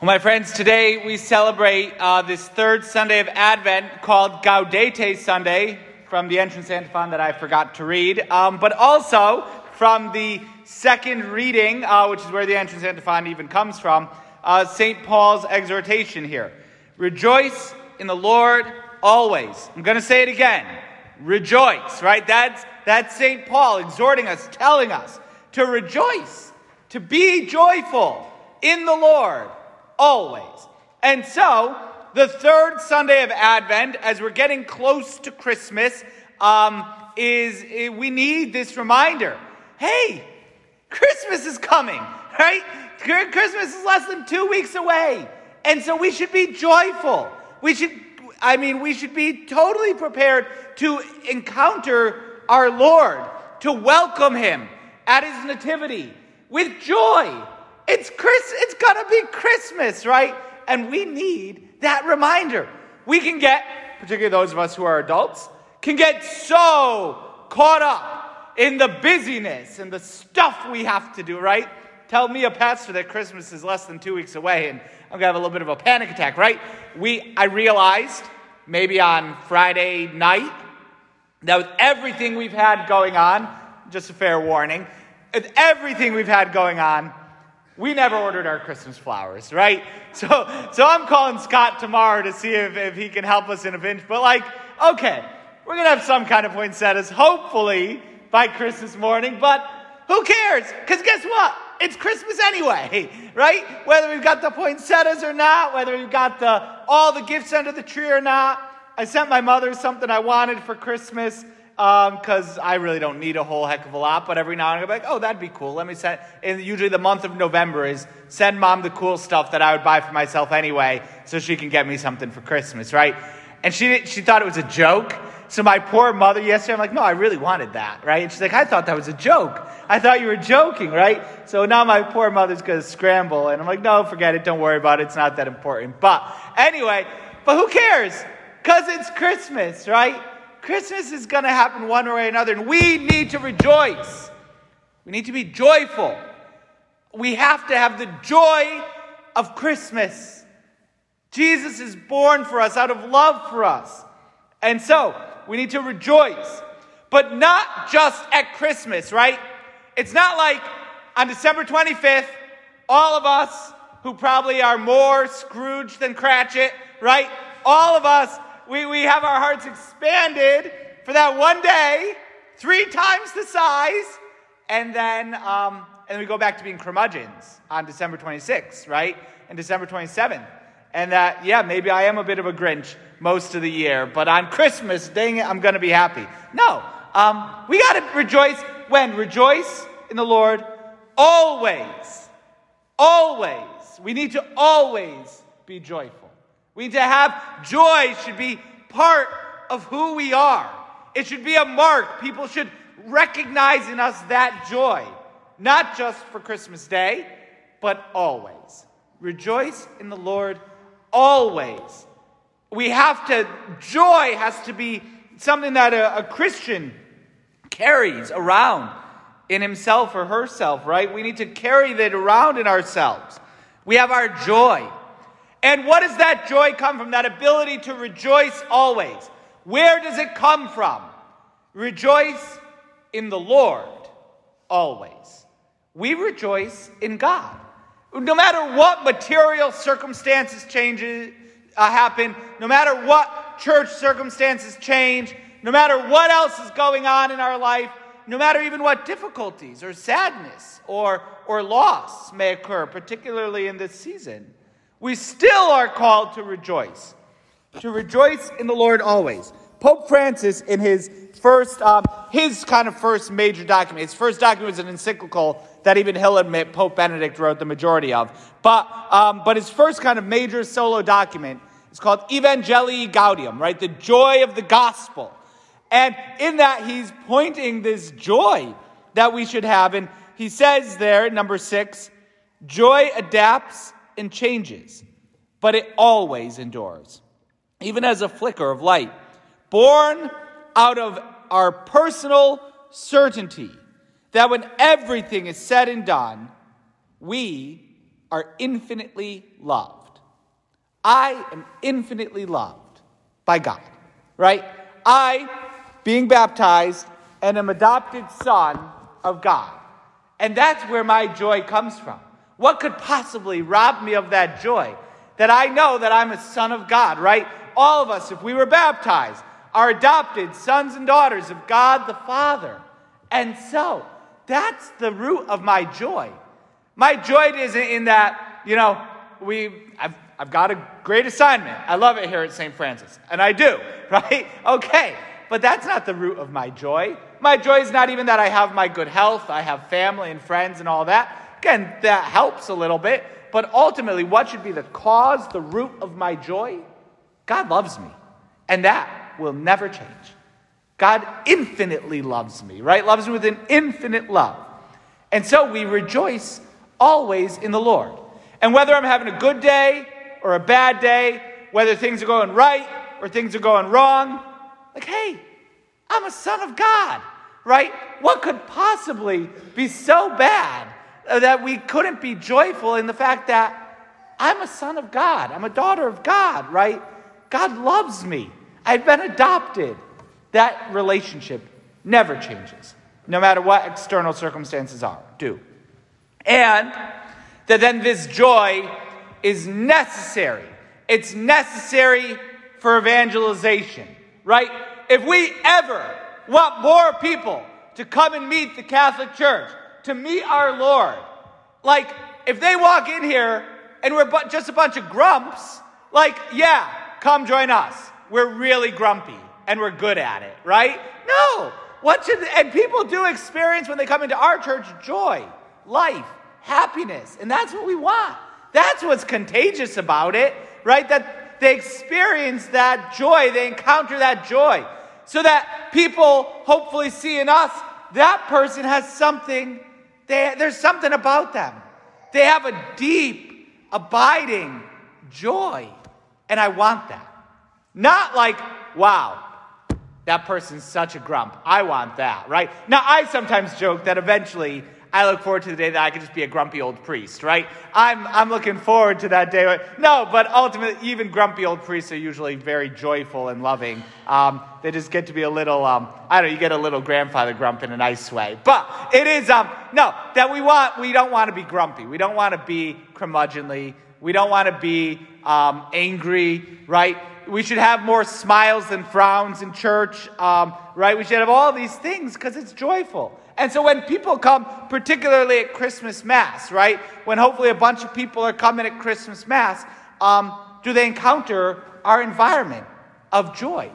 Well, my friends, today we celebrate uh, this third Sunday of Advent called Gaudete Sunday from the entrance antiphon that I forgot to read, um, but also from the second reading, uh, which is where the entrance antiphon even comes from, uh, St. Paul's exhortation here. Rejoice in the Lord always. I'm going to say it again. Rejoice, right? That's, that's St. Paul exhorting us, telling us to rejoice, to be joyful in the Lord always. And so, the third Sunday of Advent, as we're getting close to Christmas, um, is, is we need this reminder. Hey, Christmas is coming, right? Christmas is less than two weeks away. And so we should be joyful. We should, I mean, we should be totally prepared to encounter our Lord, to welcome him at his nativity with joy it's Chris, it's gonna be Christmas, right? And we need that reminder. We can get, particularly those of us who are adults, can get so caught up in the busyness and the stuff we have to do, right? Tell me a pastor that Christmas is less than two weeks away and I'm gonna have a little bit of a panic attack, right? We I realized maybe on Friday night that with everything we've had going on, just a fair warning, with everything we've had going on, we never ordered our Christmas flowers, right? So, so I'm calling Scott tomorrow to see if, if he can help us in a pinch. But like, okay, we're gonna have some kind of poinsettias, hopefully by Christmas morning. But who cares? Because guess what? It's Christmas anyway, right? Whether we've got the poinsettias or not, whether we've got the all the gifts under the tree or not. I sent my mother something I wanted for Christmas because um, I really don't need a whole heck of a lot. But every now and then, I'm like, oh, that'd be cool. Let me send. And usually, the month of November is send mom the cool stuff that I would buy for myself anyway, so she can get me something for Christmas, right? And she she thought it was a joke. So my poor mother yesterday, I'm like, no, I really wanted that, right? And she's like, I thought that was a joke. I thought you were joking, right? So now my poor mother's gonna scramble, and I'm like, no, forget it. Don't worry about it. It's not that important. But anyway, but who cares? Because it's Christmas, right? Christmas is going to happen one way or another, and we need to rejoice. We need to be joyful. We have to have the joy of Christmas. Jesus is born for us out of love for us. And so, we need to rejoice. But not just at Christmas, right? It's not like on December 25th, all of us who probably are more Scrooge than Cratchit, right? All of us we, we have our hearts expanded for that one day, three times the size, and then, um, and we go back to being curmudgeons on December 26th, right? And December 27th. And that, yeah, maybe I am a bit of a Grinch most of the year, but on Christmas, dang it, I'm going to be happy. No, um, we got to rejoice when? Rejoice in the Lord always. Always. We need to always be joyful. We need to have joy should be part of who we are. It should be a mark. People should recognize in us that joy, not just for Christmas Day, but always. Rejoice in the Lord always. We have to, joy has to be something that a, a Christian carries around in himself or herself, right? We need to carry that around in ourselves. We have our joy. And what does that joy come from? That ability to rejoice always. Where does it come from? Rejoice in the Lord always. We rejoice in God. No matter what material circumstances changes uh, happen, no matter what church circumstances change, no matter what else is going on in our life, no matter even what difficulties or sadness or, or loss may occur, particularly in this season, we still are called to rejoice, to rejoice in the Lord always. Pope Francis, in his first, um, his kind of first major document, his first document was an encyclical that even he'll admit Pope Benedict wrote the majority of. But, um, but his first kind of major solo document is called Evangelii Gaudium, right? The joy of the gospel. And in that, he's pointing this joy that we should have. And he says there, number six, joy adapts and changes, but it always endures, even as a flicker of light, born out of our personal certainty that when everything is said and done, we are infinitely loved. I am infinitely loved by God, right? I, being baptized, and am adopted son of God. And that's where my joy comes from. What could possibly rob me of that joy? That I know that I'm a son of God, right? All of us, if we were baptized, are adopted sons and daughters of God the Father. And so, that's the root of my joy. My joy isn't in that, you know, we, I've, I've got a great assignment. I love it here at St. Francis. And I do, right? Okay. But that's not the root of my joy. My joy is not even that I have my good health, I have family and friends and all that. Again, that helps a little bit. But ultimately, what should be the cause, the root of my joy? God loves me. And that will never change. God infinitely loves me, right? Loves me with an infinite love. And so we rejoice always in the Lord. And whether I'm having a good day or a bad day, whether things are going right or things are going wrong, like, hey, I'm a son of God, right? What could possibly be so bad that we couldn't be joyful in the fact that I'm a son of God, I'm a daughter of God, right? God loves me. I've been adopted. That relationship never changes, no matter what external circumstances are, do. And that then this joy is necessary. It's necessary for evangelization, right? If we ever want more people to come and meet the Catholic Church, to meet our Lord, like if they walk in here and we're just a bunch of grumps, like, yeah, come join us. We're really grumpy and we're good at it, right? No. What should, and people do experience when they come into our church joy, life, happiness. And that's what we want. That's what's contagious about it, right? That they experience that joy, they encounter that joy. So that people hopefully see in us that person has something, they, there's something about them. They have a deep, abiding joy. And I want that. Not like, wow, that person's such a grump. I want that, right? Now, I sometimes joke that eventually I look forward to the day that I could just be a grumpy old priest, right? I'm, I'm looking forward to that day. No, but ultimately, even grumpy old priests are usually very joyful and loving. Um, they just get to be a little, um, I don't know, you get a little grandfather grump in a nice way. But it is, um, no, that we want, we don't want to be grumpy. We don't want to be curmudgeonly. We don't want to be um, angry, right? we should have more smiles than frowns in church, um, right? We should have all these things because it's joyful. And so when people come, particularly at Christmas Mass, right? When hopefully a bunch of people are coming at Christmas Mass, um, do they encounter our environment of joy?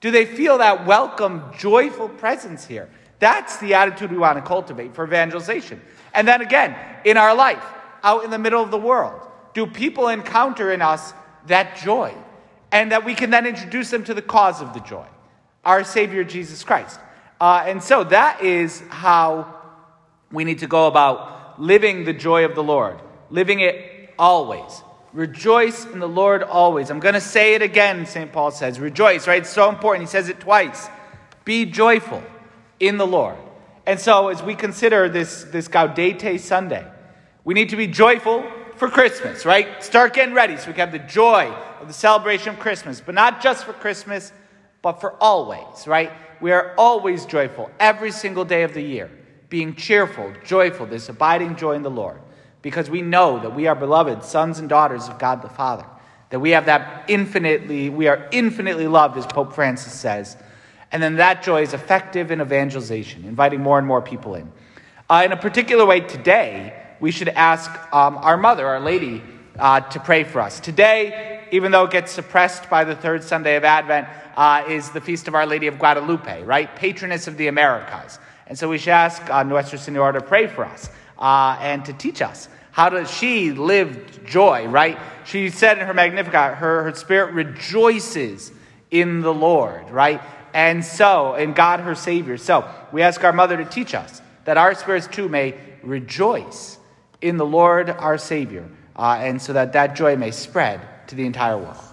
Do they feel that welcome, joyful presence here? That's the attitude we want to cultivate for evangelization. And then again, in our life, out in the middle of the world, do people encounter in us that joy? and that we can then introduce them to the cause of the joy, our Savior Jesus Christ. Uh, and so that is how we need to go about living the joy of the Lord, living it always. Rejoice in the Lord always. I'm going to say it again, St. Paul says. Rejoice, right? It's so important. He says it twice. Be joyful in the Lord. And so, as we consider this, this Gaudete Sunday, we need to be joyful for Christmas, right? Start getting ready so we can have the joy of the celebration of Christmas, but not just for Christmas, but for always, right? We are always joyful every single day of the year, being cheerful, joyful, this abiding joy in the Lord, because we know that we are beloved sons and daughters of God the Father, that we have that infinitely, we are infinitely loved, as Pope Francis says. And then that joy is effective in evangelization, inviting more and more people in. Uh, in a particular way today, we should ask um, our mother, Our Lady, uh, to pray for us. Today, even though it gets suppressed by the third Sunday of Advent, uh, is the feast of Our Lady of Guadalupe, right? Patroness of the Americas. And so we should ask uh, Nuestra Senora to pray for us uh, and to teach us. How does she live joy, right? She said in her Magnificat, her, her spirit rejoices in the Lord, right? And so, in God her Savior. So, we ask our mother to teach us that our spirits too may rejoice in the Lord our Savior uh, and so that that joy may spread to the entire world.